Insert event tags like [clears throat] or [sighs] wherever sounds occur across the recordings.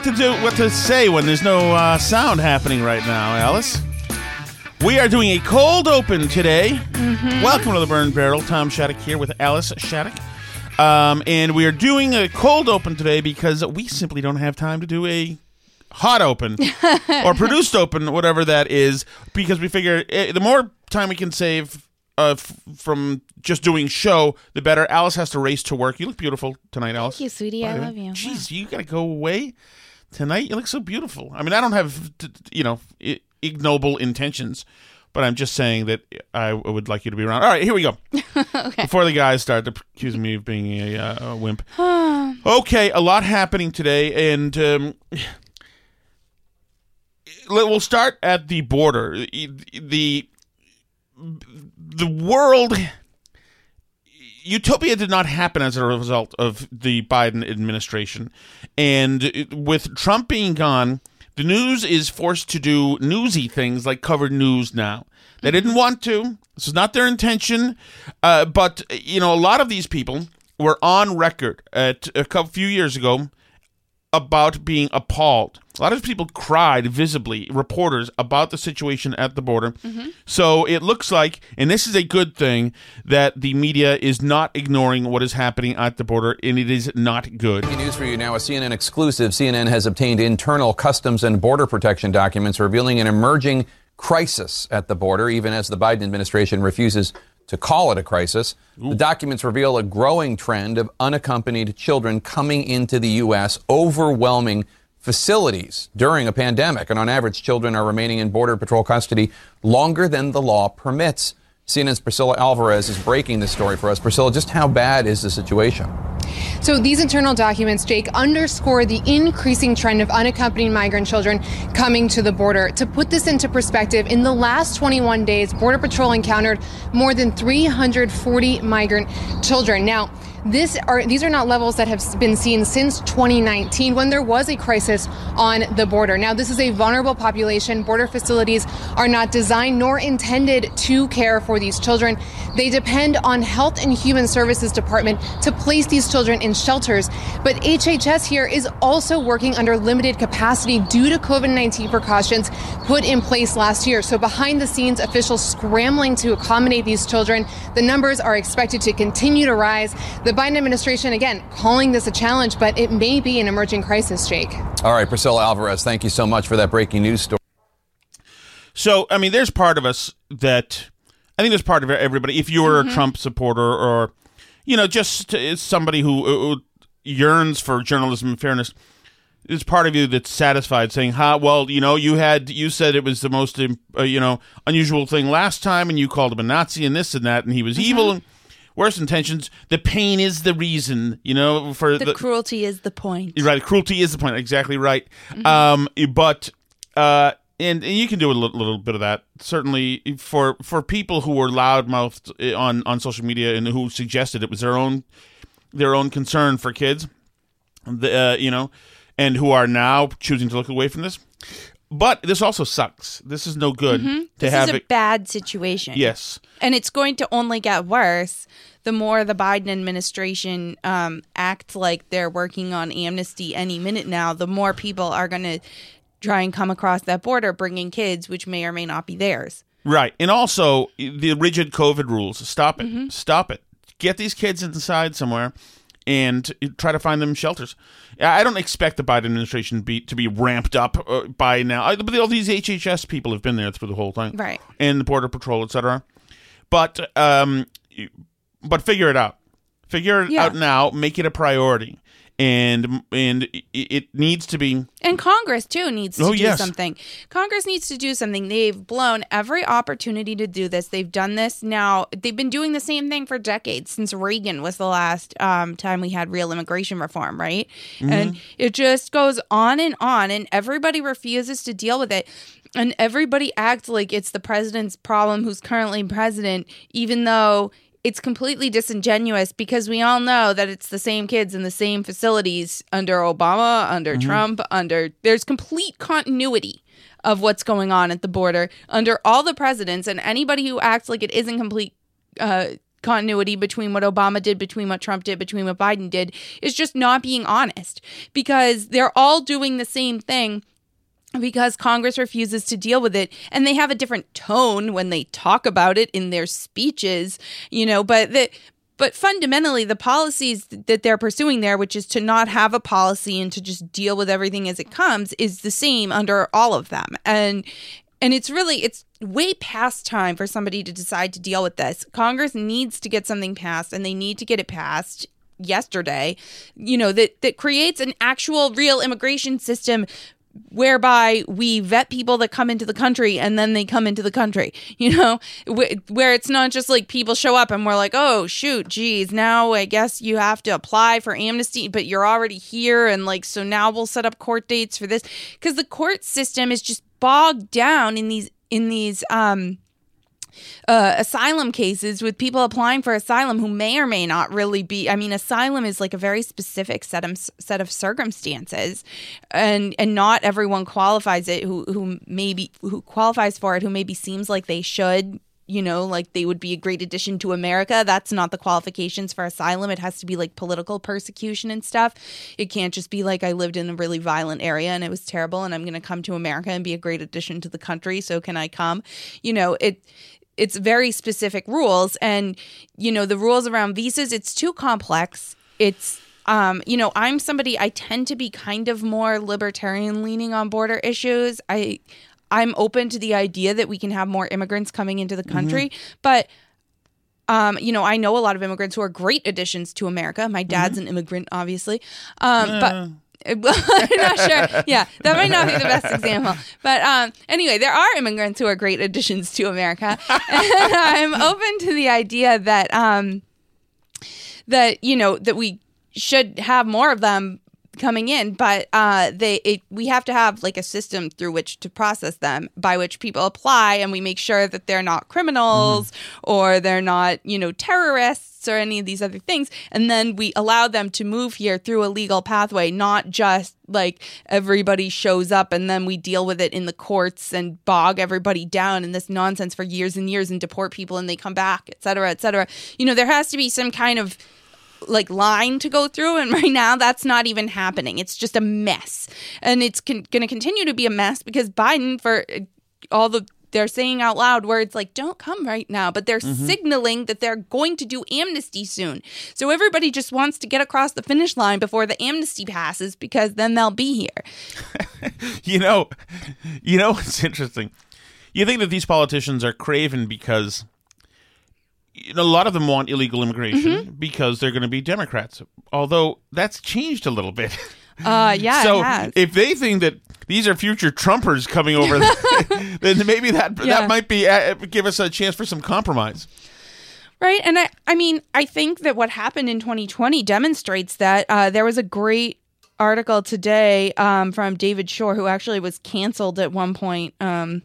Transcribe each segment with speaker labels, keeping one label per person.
Speaker 1: Forget to do what to say when there's no uh, sound happening right now, Alice. We are doing a cold open today. Welcome to the Burn Barrel. Tom Shattuck here with Alice Shattuck. Um, and we are doing a cold open today because we simply don't have time to do a hot open [laughs] or produced open, whatever that is, because we figure eh, the more time we can save uh, f- from just doing show, the better. Alice has to race to work. You look beautiful tonight, Alice.
Speaker 2: Thank you, sweetie. I love you.
Speaker 1: Jeez, you gotta go away tonight. You look so beautiful. I mean, I don't have you know ignoble intentions, but I'm just saying that I would like you to be around. All right, here we go. [laughs] Before the guys start accusing me of being a, uh, a wimp. [sighs] okay, a lot happening today, and um, we'll start at the border. The the world utopia did not happen as a result of the Biden administration. And with Trump being gone, the news is forced to do newsy things like cover news now. They didn't want to. This is not their intention. Uh, but, you know, a lot of these people were on record at a couple few years ago about being appalled. A lot of people cried visibly, reporters, about the situation at the border. Mm-hmm. So it looks like, and this is a good thing, that the media is not ignoring what is happening at the border, and it is not good.
Speaker 3: News for you now. A CNN exclusive. CNN has obtained internal customs and border protection documents revealing an emerging crisis at the border, even as the Biden administration refuses to call it a crisis. The documents reveal a growing trend of unaccompanied children coming into the U.S., overwhelming facilities during a pandemic. And on average, children are remaining in Border Patrol custody longer than the law permits. CNN's Priscilla Alvarez is breaking this story for us. Priscilla, just how bad is the situation?
Speaker 4: So these internal documents, Jake, underscore the increasing trend of unaccompanied migrant children coming to the border. To put this into perspective, in the last 21 days, Border Patrol encountered more than 340 migrant children. Now, this are these are not levels that have been seen since 2019 when there was a crisis on the border. Now this is a vulnerable population. Border facilities are not designed nor intended to care for these children. They depend on Health and Human Services Department to place these children in shelters. But HHS here is also working under limited capacity due to COVID-19 precautions put in place last year. So behind the scenes officials scrambling to accommodate these children. The numbers are expected to continue to rise. The Biden administration, again, calling this a challenge, but it may be an emerging crisis, Jake.
Speaker 3: All right, Priscilla Alvarez, thank you so much for that breaking news story.
Speaker 1: So, I mean, there's part of us that I think there's part of everybody. If you're a Trump supporter or, you know, just somebody who, who yearns for journalism and fairness, there's part of you that's satisfied saying, "Ha, well, you know, you had you said it was the most uh, you know unusual thing last time, and you called him a Nazi and this and that, and he was evil." And worst intentions. The pain is the reason, you know, for
Speaker 2: The, cruelty is the point.
Speaker 1: You're right. Cruelty is the point. Exactly right.
Speaker 2: Mm-hmm.
Speaker 1: Um, but uh, and, and you can do a little, little bit of that. Certainly for for people who were loudmouthed on on social media and who suggested it was their own their own concern for kids, the, uh, you know, and who are now choosing to look away from this. But this also sucks. This is no good to
Speaker 2: Mm-hmm. This
Speaker 1: have
Speaker 2: is a
Speaker 1: it.
Speaker 2: bad situation.
Speaker 1: yes.
Speaker 2: And it's going to only get worse the more the Biden administration um, acts like they're working on amnesty any minute now, the more people are going to try and come across that border bringing kids, which may or may not be theirs.
Speaker 1: Right. And also the rigid COVID rules. Stop it.
Speaker 2: Mm-hmm.
Speaker 1: Stop it. Get these kids inside somewhere and try to find them shelters. I don't expect the Biden administration be, to be ramped up uh, by now. I- But all these HHS people have been there through the whole thing.
Speaker 2: Right.
Speaker 1: And the Border Patrol, et cetera. But, um, but figure it out. Figure it
Speaker 2: Yeah.
Speaker 1: out now. Make it a priority. And and it- needs to be
Speaker 2: And Congress too needs to
Speaker 1: Oh,
Speaker 2: do
Speaker 1: yes.
Speaker 2: something. Congress needs to do something. They've blown every opportunity to do this. They've done this now. They've been doing the same thing for decades since Reagan was the last um, time we had real immigration reform, right? And it just goes on and on, and everybody refuses to deal with it. And everybody acts like it's the president's problem who's currently president, even though it's completely disingenuous because we all know that it's the same kids in the same facilities under Obama, under Trump, under there's complete continuity of what's going on at the border under all the presidents. And anybody who acts like it isn't complete uh continuity between what Obama did, between what Trump did, between what Biden did is just not being honest because they're all doing the same thing because Congress refuses to deal with it and they have a different tone when they talk about it in their speeches, you know, but that. but fundamentally the policies that they're pursuing there which is to not have a policy and to just deal with everything as it comes is the same under all of them. And and it's really it's way past time for somebody to decide to deal with this. Congress needs to get something passed and they need to get it passed yesterday, you know, that that creates an actual real immigration system whereby we vet people that come into the country and then they come into the country [laughs] you know? Where it's not just like people show up and we're like oh shoot geez now i guess you have to apply for amnesty but you're already here and like so now we'll set up court dates for this. Because the court system is just bogged down in these in these um uh, asylum cases with people applying for asylum who may or may not really be. I mean, asylum is like a very specific set of set of circumstances, and and not everyone qualifies it. Who who maybe who qualifies for it? Who maybe seems like they should. You know, like they would be a great addition to America. That's not the qualifications for asylum. It has to be like political persecution and stuff. It can't just be like I lived in a really violent area and it was terrible and I'm going to come to America and be a great addition to the country. So can I come? You know, it it's very specific rules. And you know the rules around visas it's too complex. It's um you know i'm somebody i tend to be kind of more libertarian leaning on border issues. I i'm open to the idea that we can have more immigrants coming into the country. But um, you know, I know a lot of immigrants who are great additions to America. My dad's an immigrant, obviously, um, but [laughs] I'm not sure. Yeah, that might not be the best example. But um, anyway, there are immigrants who are great additions to America, [laughs] and I'm open to the idea that um, that you know that we should have more of them coming in but uh they it, we have to have like a system through which to process them by which people apply and we make sure that they're not criminals or they're not you know terrorists or any of these other things. And then we allow them to move here through a legal pathway not just like everybody shows up and then we deal with it in the courts and bog everybody down in this nonsense for years and years and deport people and they come back et cetera et cetera. You know there has to be some kind of like line to go through and [laughs] right now that's not even happening. It's just a mess. And it's con- going to continue to be a mess because biden for uh, all the they're saying out loud words like don't come right now but they're signaling that they're going to do amnesty soon. So everybody just wants to get across the finish line before the amnesty passes because then they'll be here. [laughs]
Speaker 1: You know, you know it's interesting? You think that these politicians are craven because a lot of them want illegal immigration
Speaker 2: Mm-hmm.
Speaker 1: because they're going to be Democrats. Although that's changed a little bit.
Speaker 2: uh yeah
Speaker 1: so if they think that these are future Trumpers coming over, [laughs] then maybe that
Speaker 2: Yeah.
Speaker 1: that might be uh, give us a chance for some compromise.
Speaker 2: Right. And I, I mean, I think that what happened in 2020 demonstrates that uh, there was a great article today um, from David Shor, who actually was canceled at one point. Um,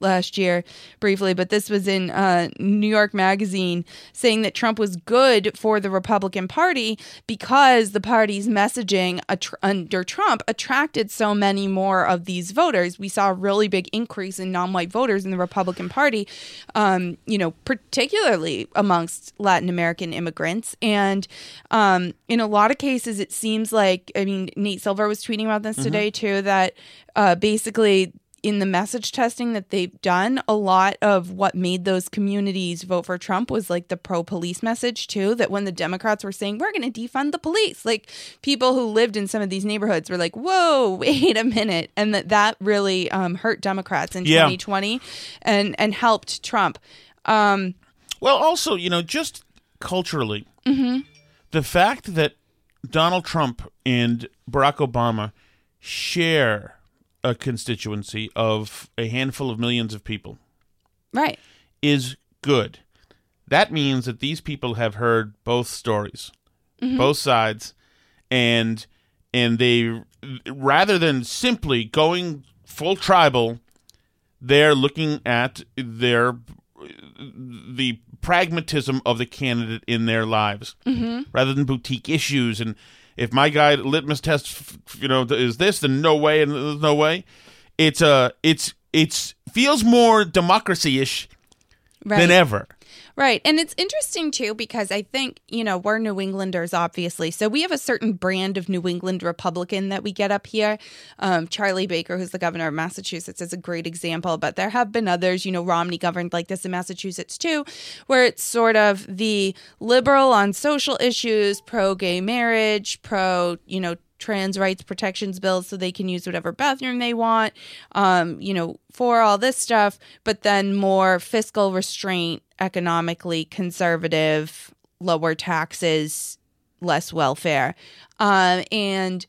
Speaker 2: last year briefly, but this was in uh, New York Magazine saying that Trump was good for the Republican Party because the party's messaging att- under Trump attracted so many more of these voters. We saw a really big increase in non-white voters in the Republican Party, um, you know, particularly amongst Latin American immigrants, and um, in a lot of cases, it seems like I mean Nate Silver was tweeting about this today too that uh, basically in the message testing that they've done, a lot of what made those communities vote for Trump was like the pro police message, too. That when the Democrats were saying, we're going to defund the police, like people who lived in some of these neighborhoods were like, whoa, [laughs] wait a minute. And that that really um, hurt Democrats in
Speaker 1: Yeah.
Speaker 2: 2020 and, and helped Trump. Um,
Speaker 1: Well, also, you know, just culturally, the fact that Donald Trump and Barack Obama share a constituency of a handful of millions of people
Speaker 2: right.
Speaker 1: is good. That means that these people have heard both stories, mm-hmm. both sides, and and they rather than simply going full tribal, they're looking at their the pragmatism of the candidate in their lives mm-hmm. rather than boutique issues and if my guy litmus test you know is this then no way and there's no way it's a it's it's feels more democracy-ish
Speaker 2: Right.
Speaker 1: than ever
Speaker 2: Right. And it's interesting too because I think, you know, we're New Englanders, obviously. So we have a certain brand of New England Republican that we get up here. Um, Charlie Baker, who's the governor of Massachusetts, is a great example, but there have been others. You know, Romney governed like this in Massachusetts too, where it's sort of the liberal on social issues, pro gay marriage, pro, you know, trans rights protections bills so they can use whatever bathroom they want, um, you know, for all this stuff, but then more fiscal restraint, economically conservative, lower taxes, less welfare. Um, and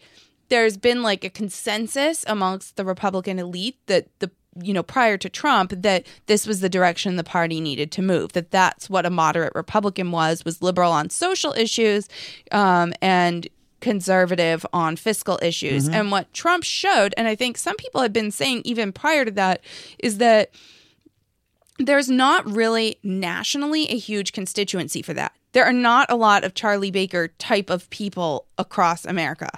Speaker 2: there's been like a consensus amongst the Republican elite that the you know prior to Trump that this was the direction the party needed to move that that's what a moderate Republican was was liberal on social issues um, and conservative on fiscal issues and what Trump showed and I think some people had been saying even prior to that is that there's not really nationally a huge constituency for that. There are not a lot of Charlie Baker type of people across America,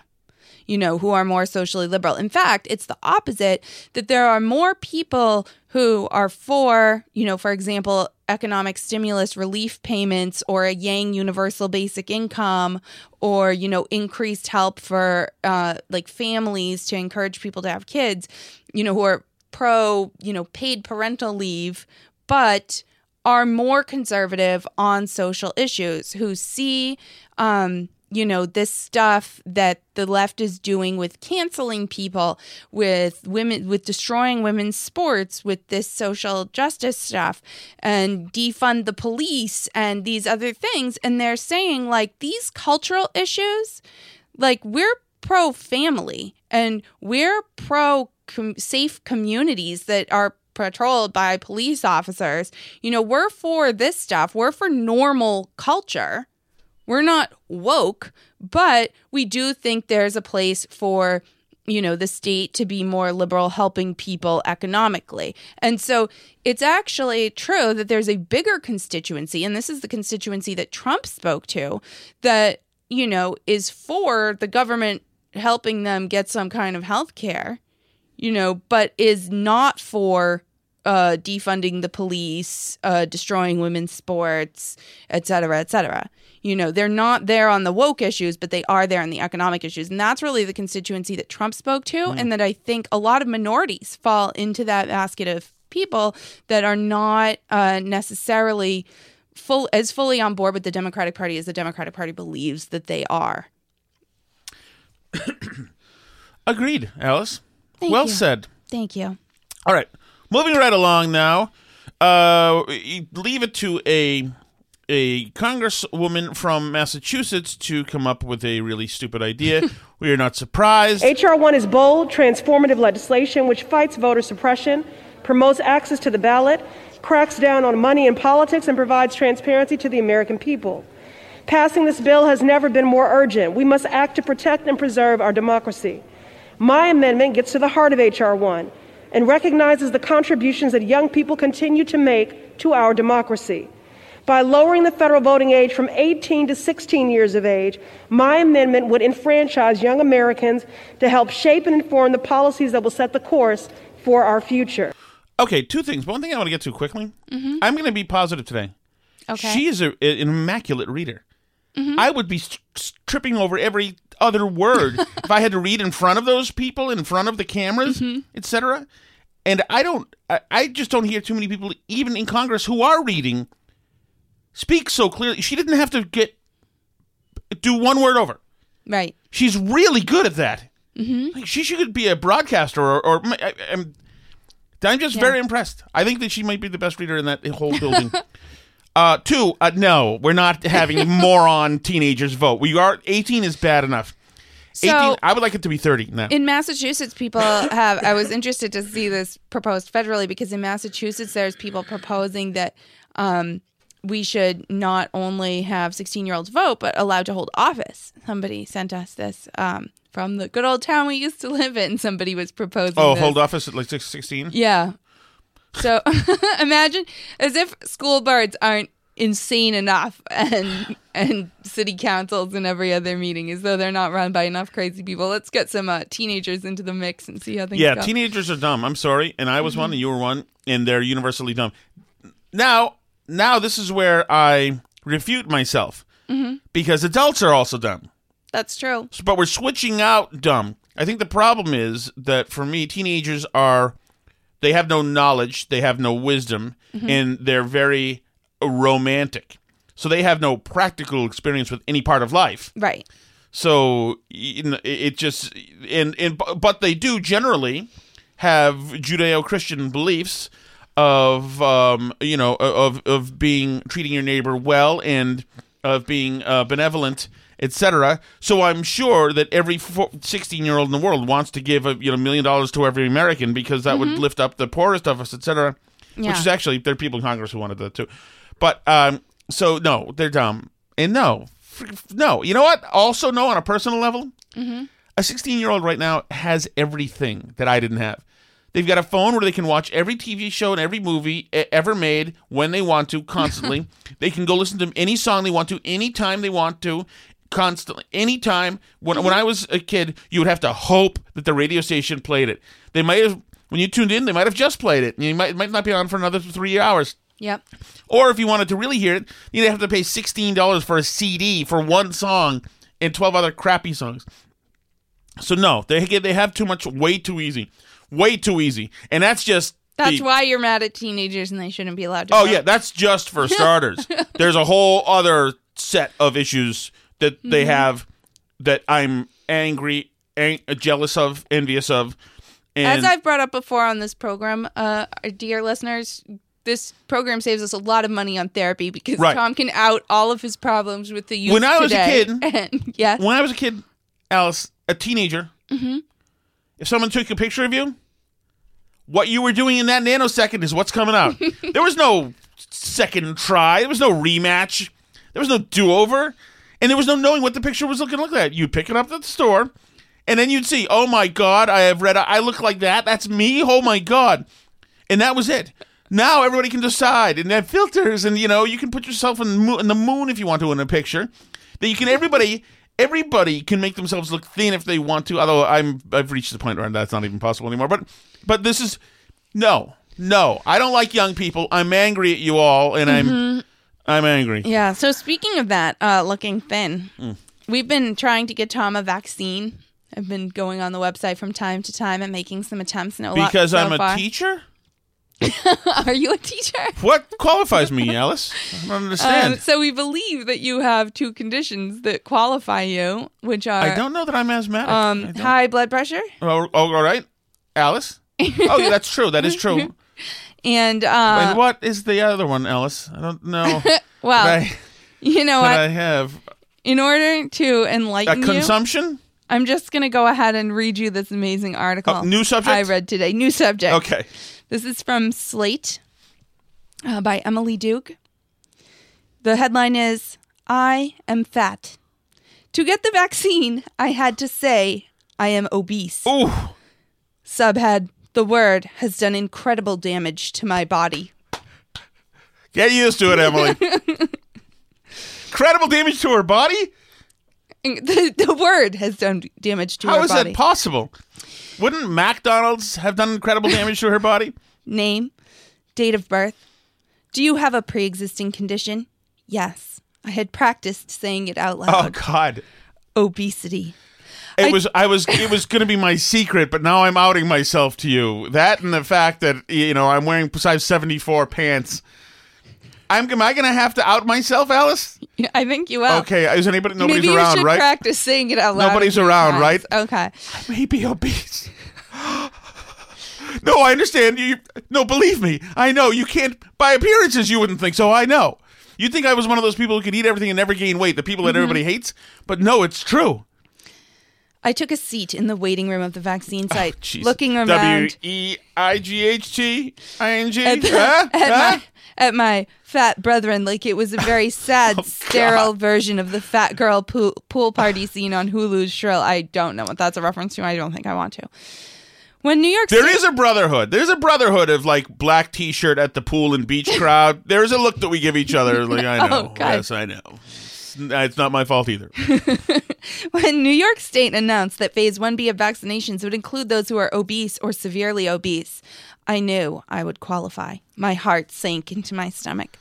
Speaker 2: you know, who are more socially liberal. In fact, it's the opposite that there are more people who are for, you know, for example, economic stimulus relief payments or a Yang universal basic income or, you know, increased help for uh, like families to encourage people to have kids, you know, who are pro, you know, paid parental leave, but are more conservative on social issues who see um you know this stuff that the left is doing with canceling people with women with destroying women's sports with this social justice stuff and defund the police and these other things. And they're saying like these cultural issues like we're pro family and we're pro com- safe communities that are patrolled by police officers. You know, we're for this stuff. We're for normal culture. We're not woke, but we do think there's a place for you know the state to be more liberal helping people economically. And so it's actually true that there's a bigger constituency and this is the constituency that Trump spoke to that you know is for the government helping them get some kind of health care you know, but is not for uh, defunding the police, uh, destroying women's sports, et cetera, et cetera. You know, they're not there on the woke issues, but they are there on the economic issues. And that's really the constituency that Trump spoke to. And that I think a lot of minorities fall into that basket of people that are not uh, necessarily full as fully on board with the Democratic Party as the Democratic Party believes that they are. [coughs]
Speaker 1: Agreed, Alice.
Speaker 2: Thank
Speaker 1: well
Speaker 2: you.
Speaker 1: said.
Speaker 2: Thank you.
Speaker 1: All right, moving right along now. Uh, leave it to a a congresswoman from Massachusetts to come up with a really stupid idea. [laughs] we are not surprised.
Speaker 5: H.R. 1 is bold, transformative legislation which fights voter suppression, promotes access to the ballot, cracks down on money in politics, and provides transparency to the American people. Passing this bill has never been more urgent. We must act to protect and preserve our democracy. My amendment gets to the heart of H.R. 1 and recognizes the contributions that young people continue to make to our democracy. By lowering the federal voting age from 18 to 16 years of age, my amendment would enfranchise young Americans to help shape and inform the policies that will set the course for our future.
Speaker 1: Okay, two things. One thing I want to get to quickly. Mm-hmm. I'm going to be positive today.
Speaker 2: Okay.
Speaker 1: She is a, an immaculate reader. Mm-hmm. I would be st- st- tripping over every other word [laughs] if I had to read in front of those people, in front of the cameras, etc. And I don't. I, I just don't hear too many people, even in Congress, who are reading, speak so clearly. She didn't have to get do one word over.
Speaker 2: right.
Speaker 1: She's really good at that. Mm-hmm. Like she should be a broadcaster, or, or I, I'm, I'm just very impressed. I think that she might be the best reader in that whole building. [laughs] uh, two, uh, no, we're not having [laughs] moron teenagers vote. We are 18 is bad enough. 18,
Speaker 2: So-
Speaker 1: I would like it to be 30 now.
Speaker 2: In Massachusetts, people have. I was interested to see this proposed federally because in Massachusetts, there's people proposing that um, we should not only have 16 year olds vote, but allowed to hold office. Somebody sent us this um, from the good old town we used to live in. Somebody was proposing.
Speaker 1: oh,
Speaker 2: this.
Speaker 1: hold office at like 16?
Speaker 2: Yeah. So [laughs] imagine as if school boards aren't insane enough and and city councils and every other meeting as though they're not run by enough crazy people. Let's get some uh, teenagers into the mix and see how things go.
Speaker 1: Yeah,
Speaker 2: go.
Speaker 1: teenagers are dumb. I'm sorry, and I was
Speaker 2: Mm-hmm.
Speaker 1: one, and you were one, and they're universally dumb. Now, now this is where I refute myself
Speaker 2: Mm-hmm.
Speaker 1: because adults are also dumb.
Speaker 2: That's true.
Speaker 1: But we're switching out dumb. I think the problem is that for me, teenagers are they have no knowledge, they have no wisdom,
Speaker 2: Mm-hmm.
Speaker 1: and they're very romantic. So they have no practical experience with any part of life.
Speaker 2: Right.
Speaker 1: So it just and and but they do generally have Judeo-Christian beliefs of um you know of of being treating your neighbor well and of being uh, benevolent etc so i'm sure that every 16 year old in the world wants to give a you know million dollars to every american because that would lift up the poorest of us etc
Speaker 2: Yeah.
Speaker 1: which is actually there are people in congress who wanted that too. But um so no they're dumb. And no no. You know what? Also no on a personal level a 16 year old right now has everything that I didn't have. They've got a phone where they can watch every TV show and every movie ever made when they want to, constantly. [laughs] they can go listen to any song they want to, anytime they want to, constantly, anytime. When, when mm-hmm. I was a kid, you would have to hope that the radio station played it. They might have, when you tuned in, they might have just played it. And you might, it might not be on for another three hours.
Speaker 2: Yep.
Speaker 1: Or if you wanted to really hear it, you'd have to pay sixteen dollars for a CD for one song and twelve other crappy songs. So no, they they have too much, way too easy, way too easy, and that's just
Speaker 2: That's
Speaker 1: the-
Speaker 2: why you're mad at teenagers and they shouldn't be allowed to.
Speaker 1: Oh
Speaker 2: vote.
Speaker 1: yeah, that's just for starters. [laughs] There's a whole other set of issues that
Speaker 2: Mm-hmm.
Speaker 1: they have that I'm angry, ang- jealous of, envious of. And
Speaker 2: As I've brought up before on this program, uh, our dear listeners, this program saves us a lot of money on therapy because
Speaker 1: Right.
Speaker 2: Tom can out all of his problems with the youth
Speaker 1: When I was a kid- [laughs]
Speaker 2: and, yes,
Speaker 1: when I was a kid, Alice, a teenager, if someone took a picture of you, what you were doing in that nanosecond is what's coming out. [laughs] there was no second try. There was no rematch. There was no do-over, and there was no knowing what the picture was looking like that. You'd pick it up at the store, and then you'd see, oh my god, I have read. I look like that. That's me. Oh my god, and that was it. Now everybody can decide, and have filters, and you know you can put yourself in the moon, in the moon if you want to in a picture. That you can everybody everybody can make themselves look thin if they want to. Although I'm I've reached the point where that's not even possible anymore. But but this is no no. I don't like young people. I'm angry at you all, and I'm mm-hmm. I'm angry.
Speaker 2: yeah. So speaking of that, uh, looking thin,
Speaker 1: Mm.
Speaker 2: we've been trying to get Tom a vaccine. I've been going on the website from time to time and making some attempts. No
Speaker 1: Because
Speaker 2: so
Speaker 1: I'm a
Speaker 2: far.
Speaker 1: teacher. [laughs]
Speaker 2: Are you a teacher?
Speaker 1: What qualifies me, Alice? I don't understand.
Speaker 2: Um, so we believe that you have two conditions that qualify you, which are
Speaker 1: I don't know that I'm asthmatic.
Speaker 2: Um, high blood pressure
Speaker 1: Oh, oh, all right, Alice. [laughs] Oh, yeah, that's true. That is true. [laughs]
Speaker 2: and uh,
Speaker 1: and what is the other one, Alice? I don't know. [laughs]
Speaker 2: well,
Speaker 1: I,
Speaker 2: you know what?
Speaker 1: I have
Speaker 2: In order to
Speaker 1: a
Speaker 2: enlighten you,
Speaker 1: consumption.
Speaker 2: I'm just going to go ahead and read you this amazing article.
Speaker 1: Oh, new subject?
Speaker 2: I read today. New subject.
Speaker 1: Okay.
Speaker 2: This is from Slate. uh, by Emily Duke. The headline is I am fat. To get the vaccine, I had to say I am obese.
Speaker 1: Ooh.
Speaker 2: Subhead The word has done incredible damage to my body.
Speaker 1: Get used to it, Emily. [laughs] Incredible damage to her body?
Speaker 2: The, the word has done damage to
Speaker 1: How
Speaker 2: her
Speaker 1: is
Speaker 2: body.
Speaker 1: that possible? Wouldn't McDonald's have done incredible [laughs] damage to her body?
Speaker 2: Name, date of birth. Do you have a pre existing condition? Yes. I had practiced saying it out loud. Oh.
Speaker 1: God.
Speaker 2: Obesity.
Speaker 1: It
Speaker 2: I-
Speaker 1: was I was it was going to be my secret, but now I'm outing myself to you. That and the fact that you know I'm wearing size 74 pants. I'm am I going to have to out myself, Alice?
Speaker 2: I think you will.
Speaker 1: Okay, is anybody nobody's
Speaker 2: Maybe you
Speaker 1: around,
Speaker 2: should
Speaker 1: right?
Speaker 2: practice saying it out loud.
Speaker 1: Nobody's around, right?
Speaker 2: Okay.
Speaker 1: I may be obese. no, I understand. You no, believe me. I know you can't. By appearances, you wouldn't think so. I know. You think I was one of those people who could eat everything and never gain weight, the people
Speaker 2: Mm-hmm.
Speaker 1: that everybody hates. But no, it's true.
Speaker 2: I took a seat in the waiting room of the vaccine oh, site,
Speaker 1: Jeez.
Speaker 2: looking around
Speaker 1: E I G H T I N G.
Speaker 2: at, the-
Speaker 1: Huh? [laughs]
Speaker 2: at
Speaker 1: Huh?
Speaker 2: my at my fat brethren like it was a very [laughs] oh, sad,
Speaker 1: Oh,
Speaker 2: sterile version of the fat girl pool, pool party [sighs] scene on Hulu's Shrill. I don't know what that's a reference to. I don't think I want to. When New York
Speaker 1: There
Speaker 2: State,
Speaker 1: is a brotherhood. There's a brotherhood of like black T-shirt at the pool and beach [laughs] crowd. There's a look that we give each other. Like I oh, know.
Speaker 2: Oh, God.
Speaker 1: yes, I know. It's, it's not my fault either. [laughs]
Speaker 2: when New York State announced that Phase 1B of vaccinations would include those who are obese or severely obese, I knew I would qualify. My heart sank into my stomach.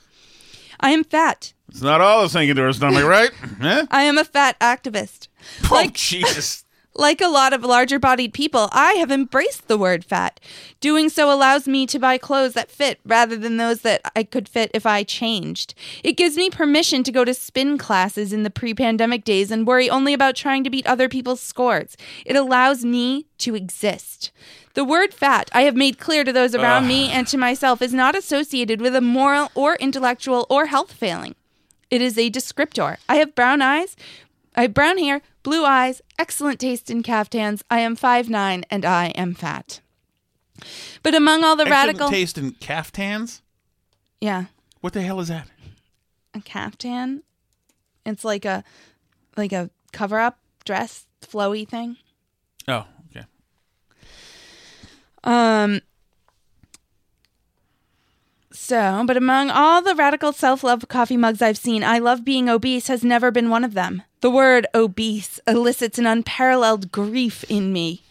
Speaker 2: I am fat.
Speaker 1: It's not all the sinking to her stomach, right? [laughs] Huh?
Speaker 2: I am a fat activist.
Speaker 1: Oh
Speaker 2: Like
Speaker 1: Jesus! [laughs]
Speaker 2: Like a lot of larger bodied people, I have embraced the word fat. Doing so allows me to buy clothes that fit rather than those that I could fit if I changed. It gives me permission to go to spin classes in the pre pandemic days and worry only about trying to beat other people's scores. It allows me to exist. The word fat, I have made clear to those around me and to myself, is not associated with a moral or intellectual or health failing. It is a descriptor. I have brown eyes, I have brown hair, blue eyes, excellent taste in caftans. I am 5'9 and I am fat. But among all the
Speaker 1: Excellent
Speaker 2: radical
Speaker 1: taste in caftans.
Speaker 2: Yeah,
Speaker 1: What the hell is that?
Speaker 2: a caftan. It's like a like a cover up dress flowy thing.
Speaker 1: Oh, okay.
Speaker 2: Um so, but among all the radical self love coffee mugs I've seen, I love being obese has never been one of them. The word obese elicits an unparalleled grief in me.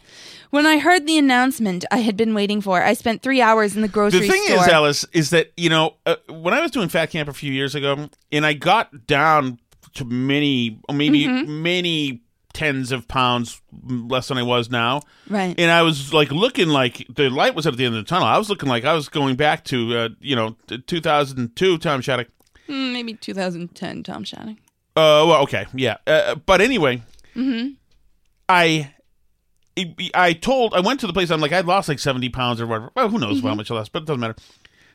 Speaker 2: When I heard the announcement I had been waiting for, I spent three hours in the grocery store.
Speaker 1: The thing
Speaker 2: store.
Speaker 1: is, Alice, is that you know uh, when I was doing Fat Camp a few years ago, and I got down to many, maybe
Speaker 2: Mm-hmm.
Speaker 1: many tens of pounds less than I was now,
Speaker 2: Right.
Speaker 1: And I was like looking like the light was at the end of the tunnel. I was looking like I was going back to uh, you know 2002 Tom Shattuck.
Speaker 2: Mm, maybe 2010, Tom Shannon.
Speaker 1: Uh, well, okay, yeah. Uh, but anyway, I, I, I told, I went to the place. I'm like, I'd lost like 70 pounds or whatever. Well, who knows how much I lost, but it doesn't matter.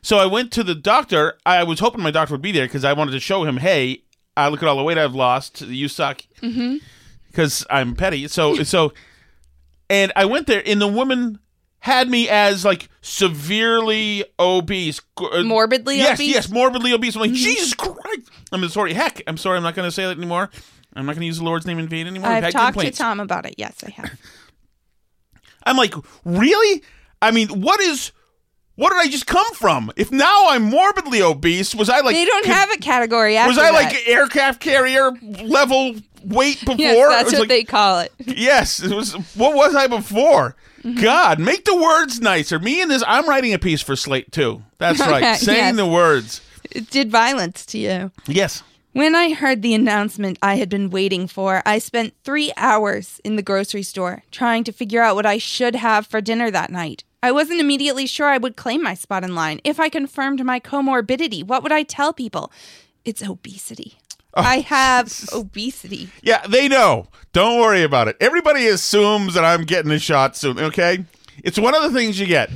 Speaker 1: So I went to the doctor. I was hoping my doctor would be there because I wanted to show him, hey, I look at all the weight I've lost. You suck. Because I'm petty. So, so, and I went there, and the woman had me as like severely obese, Uh,
Speaker 2: Morbidly
Speaker 1: yes,
Speaker 2: obese? Mm-hmm.
Speaker 1: Yes, morbidly obese. I'm like, Jesus Christ! I'm sorry. Heck, I'm sorry. I'm not going to say that anymore. I'm not going to use the Lord's name in vain anymore.
Speaker 2: I've
Speaker 1: had
Speaker 2: talked to Tom about it. Yes, I have.
Speaker 1: I'm like, really? I mean, what is? What did I just come from? If now I'm morbidly obese, was I like?
Speaker 2: they don't
Speaker 1: could-
Speaker 2: have a category after
Speaker 1: Was I
Speaker 2: that.
Speaker 1: like aircraft carrier level weight before?
Speaker 2: Yes, that's what
Speaker 1: like-
Speaker 2: they call it.
Speaker 1: Yes, it was. What was I before?
Speaker 2: Mm-hmm.
Speaker 1: God, make the words nicer. Me and this, I'm writing a piece for Slate too. That's [laughs] right, saying
Speaker 2: yes.
Speaker 1: the words.
Speaker 2: It did violence to you.
Speaker 1: Yes.
Speaker 2: When I heard the announcement I had been waiting for, I spent three hours in the grocery store trying to figure out what I should have for dinner that night. I wasn't immediately sure I would claim my spot in line. If I confirmed my comorbidity, what would I tell people? It's obesity.
Speaker 1: Oh.
Speaker 2: I have [laughs] obesity.
Speaker 1: Yeah, they know. Don't worry about it. Everybody assumes that I'm getting a shot soon, okay? It's one of the things you get.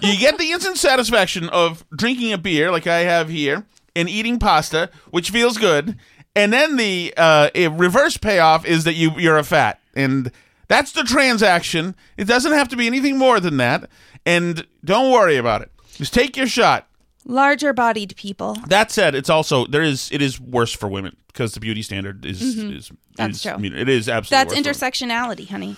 Speaker 1: you get the instant satisfaction of drinking a beer like I have here and eating pasta, which feels good. And then the uh, a reverse payoff is that you you're a fat. And that's the transaction. It doesn't have to be anything more than that. And don't worry about it. Just take your shot.
Speaker 2: Larger bodied people.
Speaker 1: That said, it's also there is it is worse for women because the beauty standard is is
Speaker 2: Mm-hmm. That's
Speaker 1: is-
Speaker 2: true.
Speaker 1: I mean, it is absolutely
Speaker 2: That's
Speaker 1: worse for women.
Speaker 2: intersectionality, honey.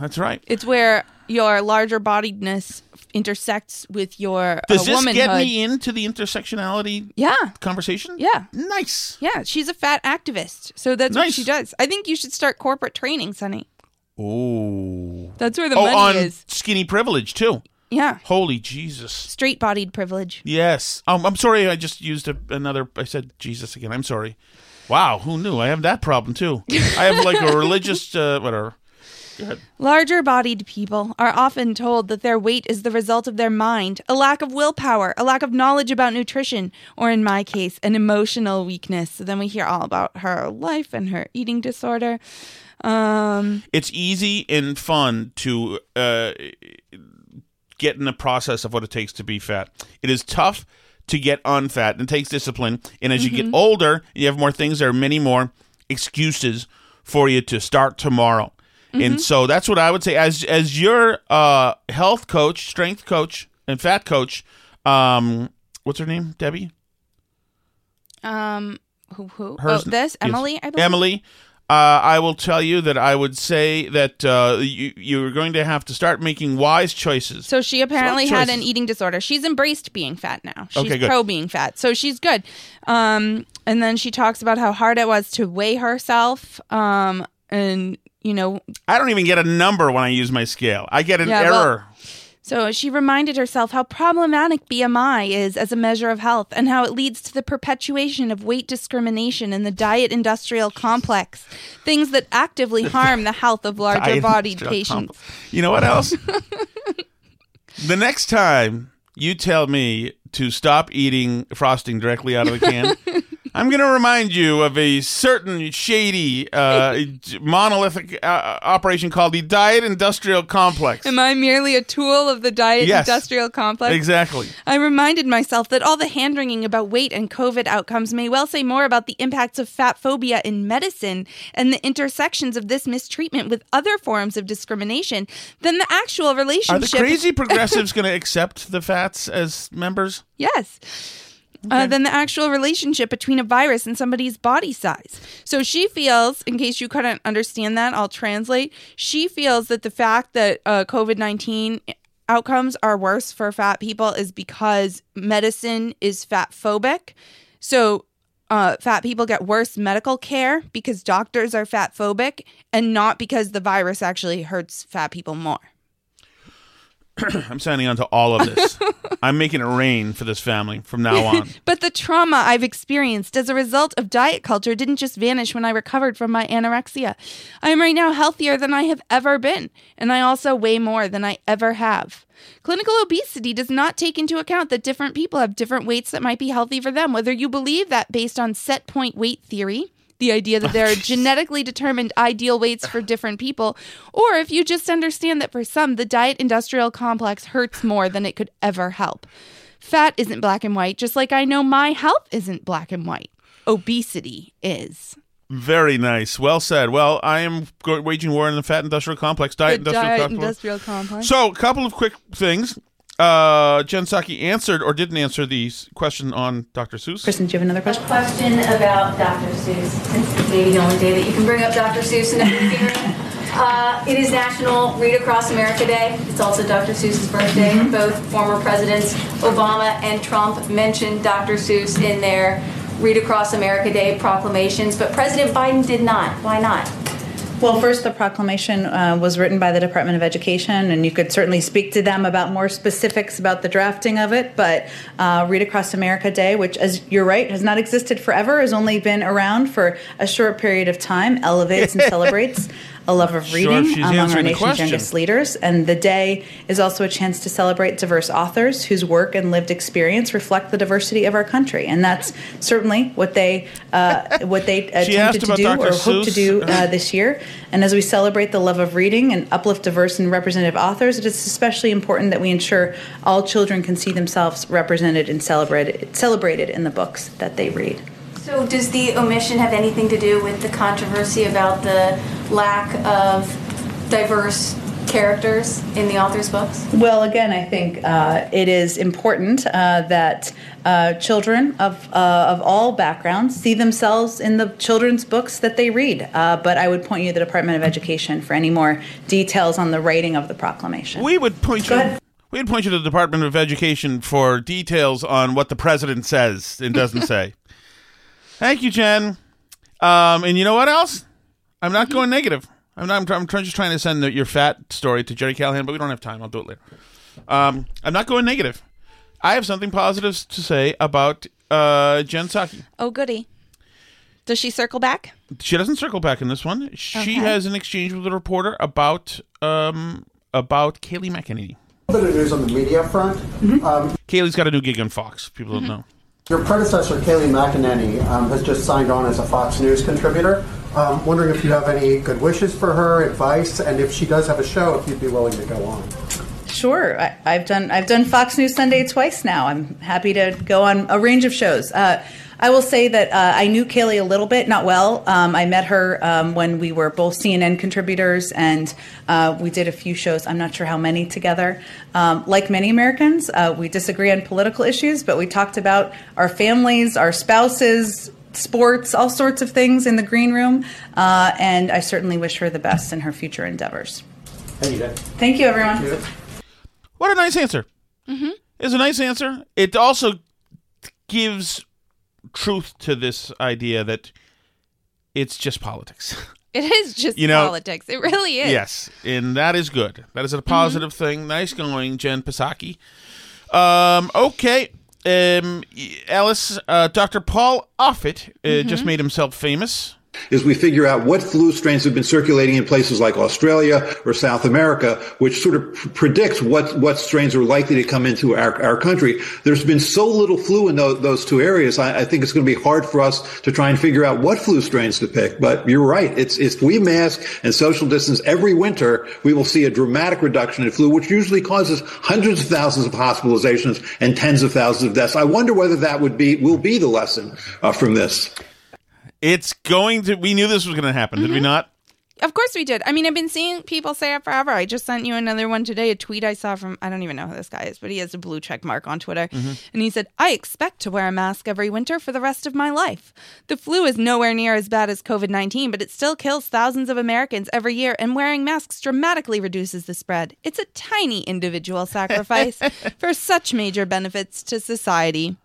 Speaker 1: That's right.
Speaker 2: It's where your larger bodiedness intersects with your
Speaker 1: Does
Speaker 2: uh,
Speaker 1: this
Speaker 2: womanhood.
Speaker 1: get me into the intersectionality
Speaker 2: yeah.
Speaker 1: conversation?
Speaker 2: Yeah.
Speaker 1: Nice.
Speaker 2: Yeah, she's a fat activist. So that's what she does. I think you should start corporate training, Sonny.
Speaker 1: Oh.
Speaker 2: That's where the
Speaker 1: oh,
Speaker 2: money
Speaker 1: on
Speaker 2: is.
Speaker 1: skinny privilege too.
Speaker 2: Yeah.
Speaker 1: Holy Jesus.
Speaker 2: Straight bodied privilege.
Speaker 1: Yes. Um, I'm sorry. I just used a, another. I said Jesus again. I'm sorry. Wow. Who knew? I have that problem too. [laughs] I have like a religious uh, whatever.
Speaker 2: Larger bodied people are often told that their weight is the result of their mind, a lack of willpower, a lack of knowledge about nutrition, or in my case, an emotional weakness. So then we hear all about her life and her eating disorder. Um,
Speaker 1: It's easy and fun to uh, get in the process of what it takes to be fat. It is tough to get unfat and it takes discipline. And as you get older, you have more things. There are many more excuses for you to start tomorrow. And so that's what I would say as as your uh, health coach, strength coach, and fat coach. Um, what's her name? Debbie.
Speaker 2: um, who, who?
Speaker 1: Hers-
Speaker 2: oh, this?
Speaker 1: yes.
Speaker 2: Emily, I believe?
Speaker 1: Emily, uh, I will tell you that I would say that uh, you you're going to have to start making wise choices.
Speaker 2: So she apparently had an eating disorder. She's embraced being fat now. She's
Speaker 1: Okay,
Speaker 2: pro being fat. So she's good. Um, and then she talks about how hard it was to weigh herself. Um, and you know,
Speaker 1: I don't even get a number when I use my scale. I get an
Speaker 2: Yeah, well-
Speaker 1: error.
Speaker 2: so she reminded herself how problematic BMI is as a measure of health and how it leads to the perpetuation of weight discrimination in the diet industrial complex, things that actively harm the health of larger bodied patients.
Speaker 1: complex. You know what else? [laughs] the next time you tell me to stop eating frosting directly out of the can, [laughs] I'm going to remind you of a certain shady uh, [laughs] monolithic uh, operation called the Diet Industrial Complex.
Speaker 2: Am I merely a tool of the diet
Speaker 1: Yes.
Speaker 2: industrial complex?
Speaker 1: Exactly.
Speaker 2: I reminded myself that all the hand wringing about weight and COVID outcomes may well say more about the impacts of fat phobia in medicine and the intersections of this mistreatment with other forms of discrimination than the actual relationship.
Speaker 1: Are the crazy [laughs] progressives going to accept the fats as members?
Speaker 2: Yes. Uh, than the actual relationship between a virus and somebody's body size. So she feels, in case you couldn't understand that, I'll translate. She feels that the fact that uh, COVID 19 outcomes are worse for fat people is because medicine is fat phobic. So uh, fat people get worse medical care because doctors are fat phobic and not because the virus actually hurts fat people more. [clears throat]
Speaker 1: I'm signing on to all of this. [laughs] I'm making it rain for this family from now [laughs] on.
Speaker 2: But the trauma I've experienced as a result of diet culture didn't just vanish when I recovered from my anorexia. I am right now healthier than I have ever been, and I also weigh more than I ever have. Clinical obesity does not take into account that different people have different weights that might be healthy for them, whether you believe that based on set point weight theory. The idea that there are genetically determined ideal weights for different people, or if you just understand that for some, the diet industrial complex hurts more than it could ever help. Fat isn't black and white, just like I know my health isn't black and white. Obesity is.
Speaker 1: Very nice. Well said. Well, I am waging war in the fat industrial complex, diet industrial
Speaker 2: diet
Speaker 1: complex.
Speaker 2: industrial complex.
Speaker 1: So, a couple of quick things. Uh, Jen Psaki answered or didn't answer the s- question on Dr. Seuss.
Speaker 6: Kristen, do you have another question?
Speaker 7: A question about Dr. Seuss, since it's maybe the only day that you can bring up Dr. Seuss in every [laughs] hearing. Uh, it is National Read Across America Day. It's also Dr. Seuss's birthday. Both former presidents, Obama and Trump, mentioned Dr. Seuss in their Read Across America Day proclamations, but President Biden did not. Why not?
Speaker 6: Well, first, the proclamation uh, was written by the Department of Education, and you could certainly speak to them about more specifics about the drafting of it. But uh, Read Across America Day, which, as you're right, has not existed forever, has only been around for a short period of time, elevates and celebrates [laughs] a love of reading
Speaker 1: she's
Speaker 6: among our nation's youngest leaders. And the day is also a chance to celebrate diverse authors whose work and lived experience reflect the diversity of our country. And that's certainly what they uh, [laughs] what they
Speaker 1: She
Speaker 6: attempted to do
Speaker 1: Dr.
Speaker 6: or hope to do uh, this year. And as we celebrate the love of reading and uplift diverse and representative authors, it is especially important that we ensure all children can see themselves represented and celebrated, celebrated in the books that they read.
Speaker 7: So, does the omission have anything to do with the controversy about the lack of diverse characters in the author's books?
Speaker 6: Well, again, I think uh, it is important uh, that uh, children of uh, of all backgrounds see themselves in the children's books that they read. Uh, but I would point you to the Department of Education for any more details on the writing of the proclamation.
Speaker 1: We would point
Speaker 6: Go
Speaker 1: you.
Speaker 6: ahead.
Speaker 1: We'd point you to the Department of Education for details on what the president says and doesn't [laughs] say. Thank you, Jen. Um, and you know what else? I'm not going negative. I'm not. I'm, I'm trying, just trying to send the, your fat story to Jerry Callahan, but we don't have time. I'll do it later. Um, I'm not going negative. I have something positive to say about uh, Jen Psaki.
Speaker 2: Oh, goody. Does she circle back?
Speaker 1: She doesn't circle back in this one. She
Speaker 2: Okay.
Speaker 1: has an exchange with a reporter about um, about Kayleigh McEnany.
Speaker 8: A bit of news on the media front. Um,
Speaker 1: Kayleigh's got a new gig on Fox. People don't know.
Speaker 8: your predecessor, Kayleigh McEnany, um, has just signed on as a Fox News contributor. Um, wondering if you have any good wishes for her, advice, and if she does have a show, if you'd be willing to go on.
Speaker 6: Sure, I, I've done I've done Fox News Sunday twice now. I'm happy to go on a range of shows. Uh, I will say that uh, I knew Kayleigh a little bit, not well. Um, I met her um, when we were both CNN contributors, and uh, we did a few shows. I'm not sure how many together. Um, like many Americans, uh, we disagree on political issues, but we talked about our families, our spouses, sports, all sorts of things in the green room. Uh, and I certainly wish her the best in her future endeavors.
Speaker 8: Thank you,
Speaker 6: Thank you, everyone.
Speaker 1: What a nice answer.
Speaker 2: Mm-hmm.
Speaker 1: It's a nice answer. It also gives truth to this idea that it's just politics. [laughs]
Speaker 2: It is just
Speaker 1: You know-
Speaker 2: politics. It really is.
Speaker 1: yes, and that is good. That is a
Speaker 2: Mm-hmm.
Speaker 1: positive thing. Nice going, Jen Psaki. Um, okay. Um, Alice, uh, Dr. Paul Offit uh,
Speaker 2: Mm-hmm.
Speaker 1: just made himself famous.
Speaker 9: Is we figure out what flu strains have been circulating in places like Australia or South America, which sort of pr- predicts what, what strains are likely to come into our, our country. There's been so little flu in those, those two areas. I, I think it's going to be hard for us to try and figure out what flu strains to pick. But you're right. It's, if we mask and social distance every winter, we will see a dramatic reduction in flu, which usually causes hundreds of thousands of hospitalizations and tens of thousands of deaths. I wonder whether that would be, will be the lesson uh, from this.
Speaker 1: It's going to. We knew this was going to happen, did we mm-hmm. not?
Speaker 2: Of course we did. I mean, I've been seeing people say it forever. I just sent you another one today, a tweet I saw from, I don't even know who this guy is, but he has a blue check mark on Twitter. Mm-hmm. And he said, I expect to wear a mask every winter for the rest of my life. The flu is nowhere near as bad as COVID 19, but it still kills thousands of Americans every year, and wearing masks dramatically reduces the spread. It's a tiny individual sacrifice [laughs] for such major benefits to society.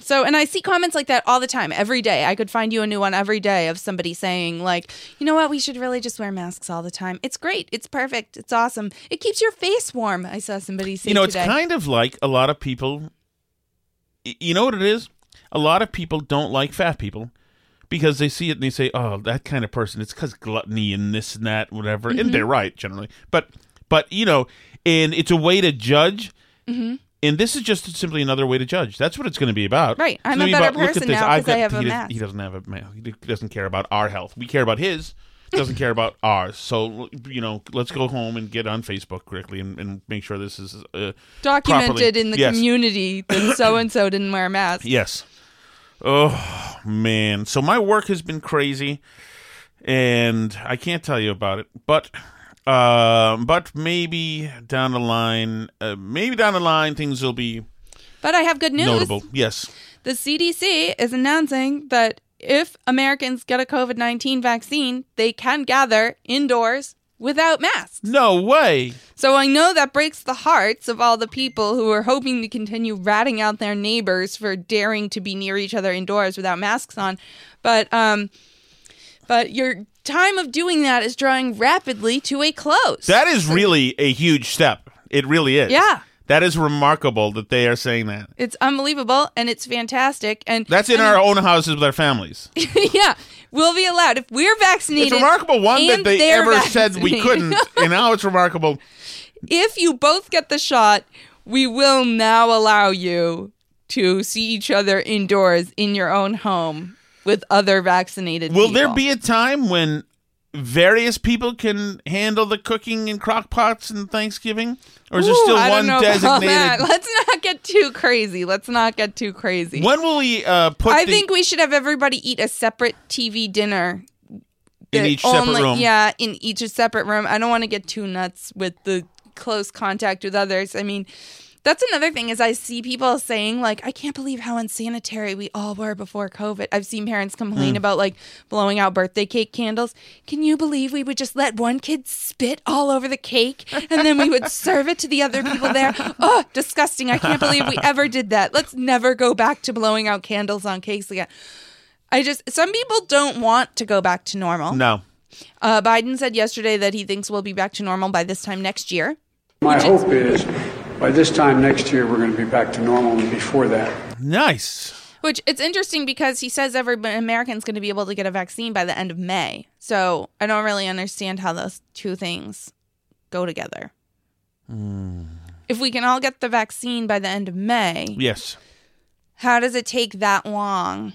Speaker 2: So, and I see comments like that all the time, every day. I could find you a new one every day of somebody saying, like, you know what, we should really just wear masks all the time. It's great. It's perfect. It's awesome. It keeps your face warm. I saw somebody say
Speaker 1: you know, it's
Speaker 2: today.
Speaker 1: kind of like a lot of people. You know what it is? A lot of people don't like fat people because they see it and they say, "Oh, that kind of person." It's because gluttony and this and that, whatever.
Speaker 2: Mm-hmm.
Speaker 1: And they're right generally, but but you know, and it's a way to judge.
Speaker 2: Mm-hmm.
Speaker 1: And this is just simply another way to judge. That's what it's going to be about.
Speaker 2: Right. I'm a better
Speaker 1: about, look at
Speaker 2: person
Speaker 1: this.
Speaker 2: now
Speaker 1: I've
Speaker 2: 'cause I have a
Speaker 1: he does-
Speaker 2: mask.
Speaker 1: He doesn't have a ma- He doesn't care about our health. We care about his. Doesn't care about [laughs] ours. So you know, let's go home and get on Facebook quickly and, and make sure this is uh,
Speaker 2: Documented
Speaker 1: properly-
Speaker 2: in the
Speaker 1: Yes.
Speaker 2: community that so and so didn't wear a mask.
Speaker 1: Yes. Oh man. So my work has been crazy, and I can't tell you about it. But, um, but maybe down the line, uh, maybe down the line, things will be
Speaker 2: But I have good news.
Speaker 1: notable. Yes.
Speaker 2: The CDC is announcing that if Americans get a COVID 19 vaccine, they can gather indoors without masks.
Speaker 1: No way.
Speaker 2: So I know that breaks the hearts of all the people who are hoping to continue ratting out their neighbors for daring to be near each other indoors without masks on. But um but your time of doing that is drawing rapidly to a close.
Speaker 1: That is really a huge step. It really is.
Speaker 2: Yeah.
Speaker 1: That is remarkable that they are saying that.
Speaker 2: it's unbelievable and it's fantastic and
Speaker 1: That's in our own houses with our families. [laughs]
Speaker 2: yeah, we'll be allowed if we're vaccinated.
Speaker 1: It's remarkable one that they ever said we couldn't, [laughs] and now it's remarkable.
Speaker 2: if you both get the shot, we will now allow you to see each other indoors in your own home with other vaccinated people.
Speaker 1: Will there be a time when various people can handle the cooking in crock pots and Thanksgiving? Or is there
Speaker 2: Ooh,
Speaker 1: still
Speaker 2: I don't
Speaker 1: one
Speaker 2: know about that.
Speaker 1: designated? [laughs]
Speaker 2: Let's not get too crazy. Let's not get too crazy.
Speaker 1: When will we uh, put
Speaker 2: I
Speaker 1: the-
Speaker 2: think we should have everybody eat a separate TV dinner
Speaker 1: In each separate
Speaker 2: only-
Speaker 1: room.
Speaker 2: Yeah, in each separate room. I don't want to get too nuts with the close contact with others. I mean, that's another thing is I see people saying like, I can't believe how unsanitary we all were before COVID. I've seen parents complain
Speaker 1: Mm.
Speaker 2: about like blowing out birthday cake candles. Can you believe we would just let one kid spit all over the cake and then we would [laughs] serve it to the other people there? Oh, disgusting. I can't believe we ever did that. Let's never go back to blowing out candles on cakes again. I just, some people don't want to go back to normal.
Speaker 1: No.
Speaker 2: Uh, Biden said yesterday that he thinks we'll be back to normal by this time next year.
Speaker 10: My hope is by this time next year, we're going to be back to normal and before that.
Speaker 1: Nice.
Speaker 2: Which it's interesting because he says every American's going to be able to get a vaccine by the end of May. So I don't really understand how those two things go together. Hmm. If we can all get the vaccine by the end of May,
Speaker 1: Yes.
Speaker 2: how does it take that long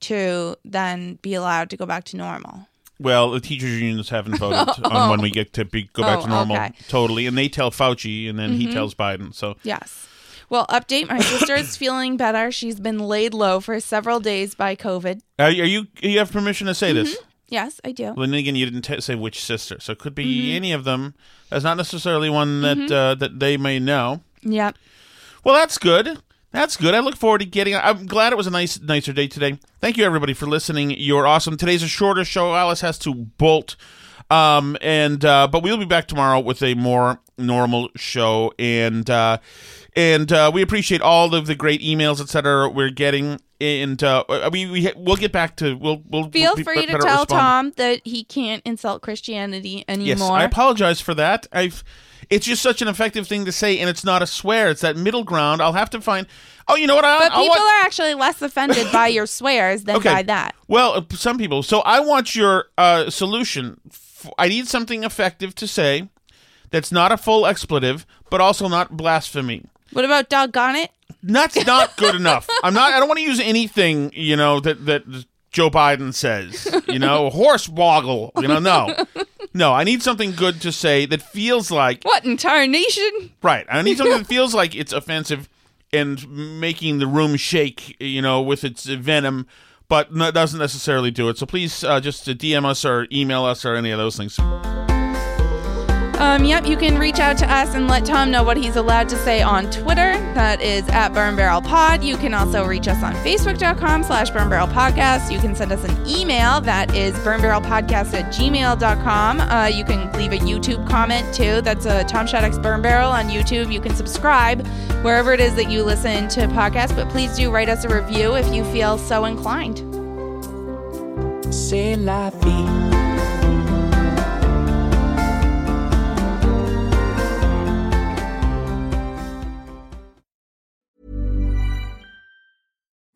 Speaker 2: to then be allowed to go back to normal?
Speaker 1: Well, the teachers unions haven't voted [laughs] on when we get to be, go back
Speaker 2: Oh,
Speaker 1: to normal
Speaker 2: okay.
Speaker 1: totally, and they tell Fauci, and then he
Speaker 2: Mhm.
Speaker 1: tells Biden. So
Speaker 2: Yes. Well, update my sister is [coughs] feeling better. She's been laid low for several days by COVID.
Speaker 1: are, are you you have permission to say this?
Speaker 2: Yes, I do.
Speaker 1: Well, then again, you didn't t- say which sister, so it could be
Speaker 2: Mhm.
Speaker 1: any of them. That's not necessarily one that uh, that they may know.
Speaker 2: Yep.
Speaker 1: Well, that's good. That's good. I look forward to getting. I'm glad it was a nice, nicer day today. Thank you, everybody, for listening. You're awesome. Today's a shorter show. Alice has to bolt, um, and uh, but we'll be back tomorrow with a more normal show. And uh, and uh, we appreciate all of the great emails, etc. We're getting. And uh, we we we'll get back to we'll we'll
Speaker 2: Feel
Speaker 1: be
Speaker 2: free to tell
Speaker 1: responding.
Speaker 2: Tom that he can't insult Christianity anymore.
Speaker 1: Yes, I apologize for that. I've it's just such an effective thing to say, and it's not a swear. It's that middle ground. I'll have to find. Oh, you know what? I,
Speaker 2: But
Speaker 1: I'll
Speaker 2: people
Speaker 1: want-
Speaker 2: are actually less offended by your swears than by that.
Speaker 1: Well, uh, some people. So I want your uh, solution. I need something effective to say that's not a full expletive, but also not blasphemy.
Speaker 2: What about doggone it?
Speaker 1: That's [laughs] not good enough. I'm not. I don't want to use anything. You know that that Joe Biden says. You know, horse woggle. You know, no, no. I need something good to say that feels like
Speaker 2: What in tarnation?
Speaker 1: Right. I need something that [laughs] feels like it's offensive and making the room shake, you know, with its venom, but no, doesn't necessarily do it. So please uh, just uh, DM us or email us or any of those things.
Speaker 2: Um, yep, you can reach out to us and let Tom know what he's allowed to say on Twitter. That is at Burn Barrel Pod. You can also reach us on Facebook.com slash Burn Barrel Podcast. You can send us an email that is burnbarrelpodcast at gmail.com. Uh, you can leave a YouTube comment too. That's a Tom Shattuck's Burn Barrel on YouTube. You can subscribe wherever it is that you listen to podcasts, but please do write us a review if you feel so inclined.
Speaker 11: C'est la vie.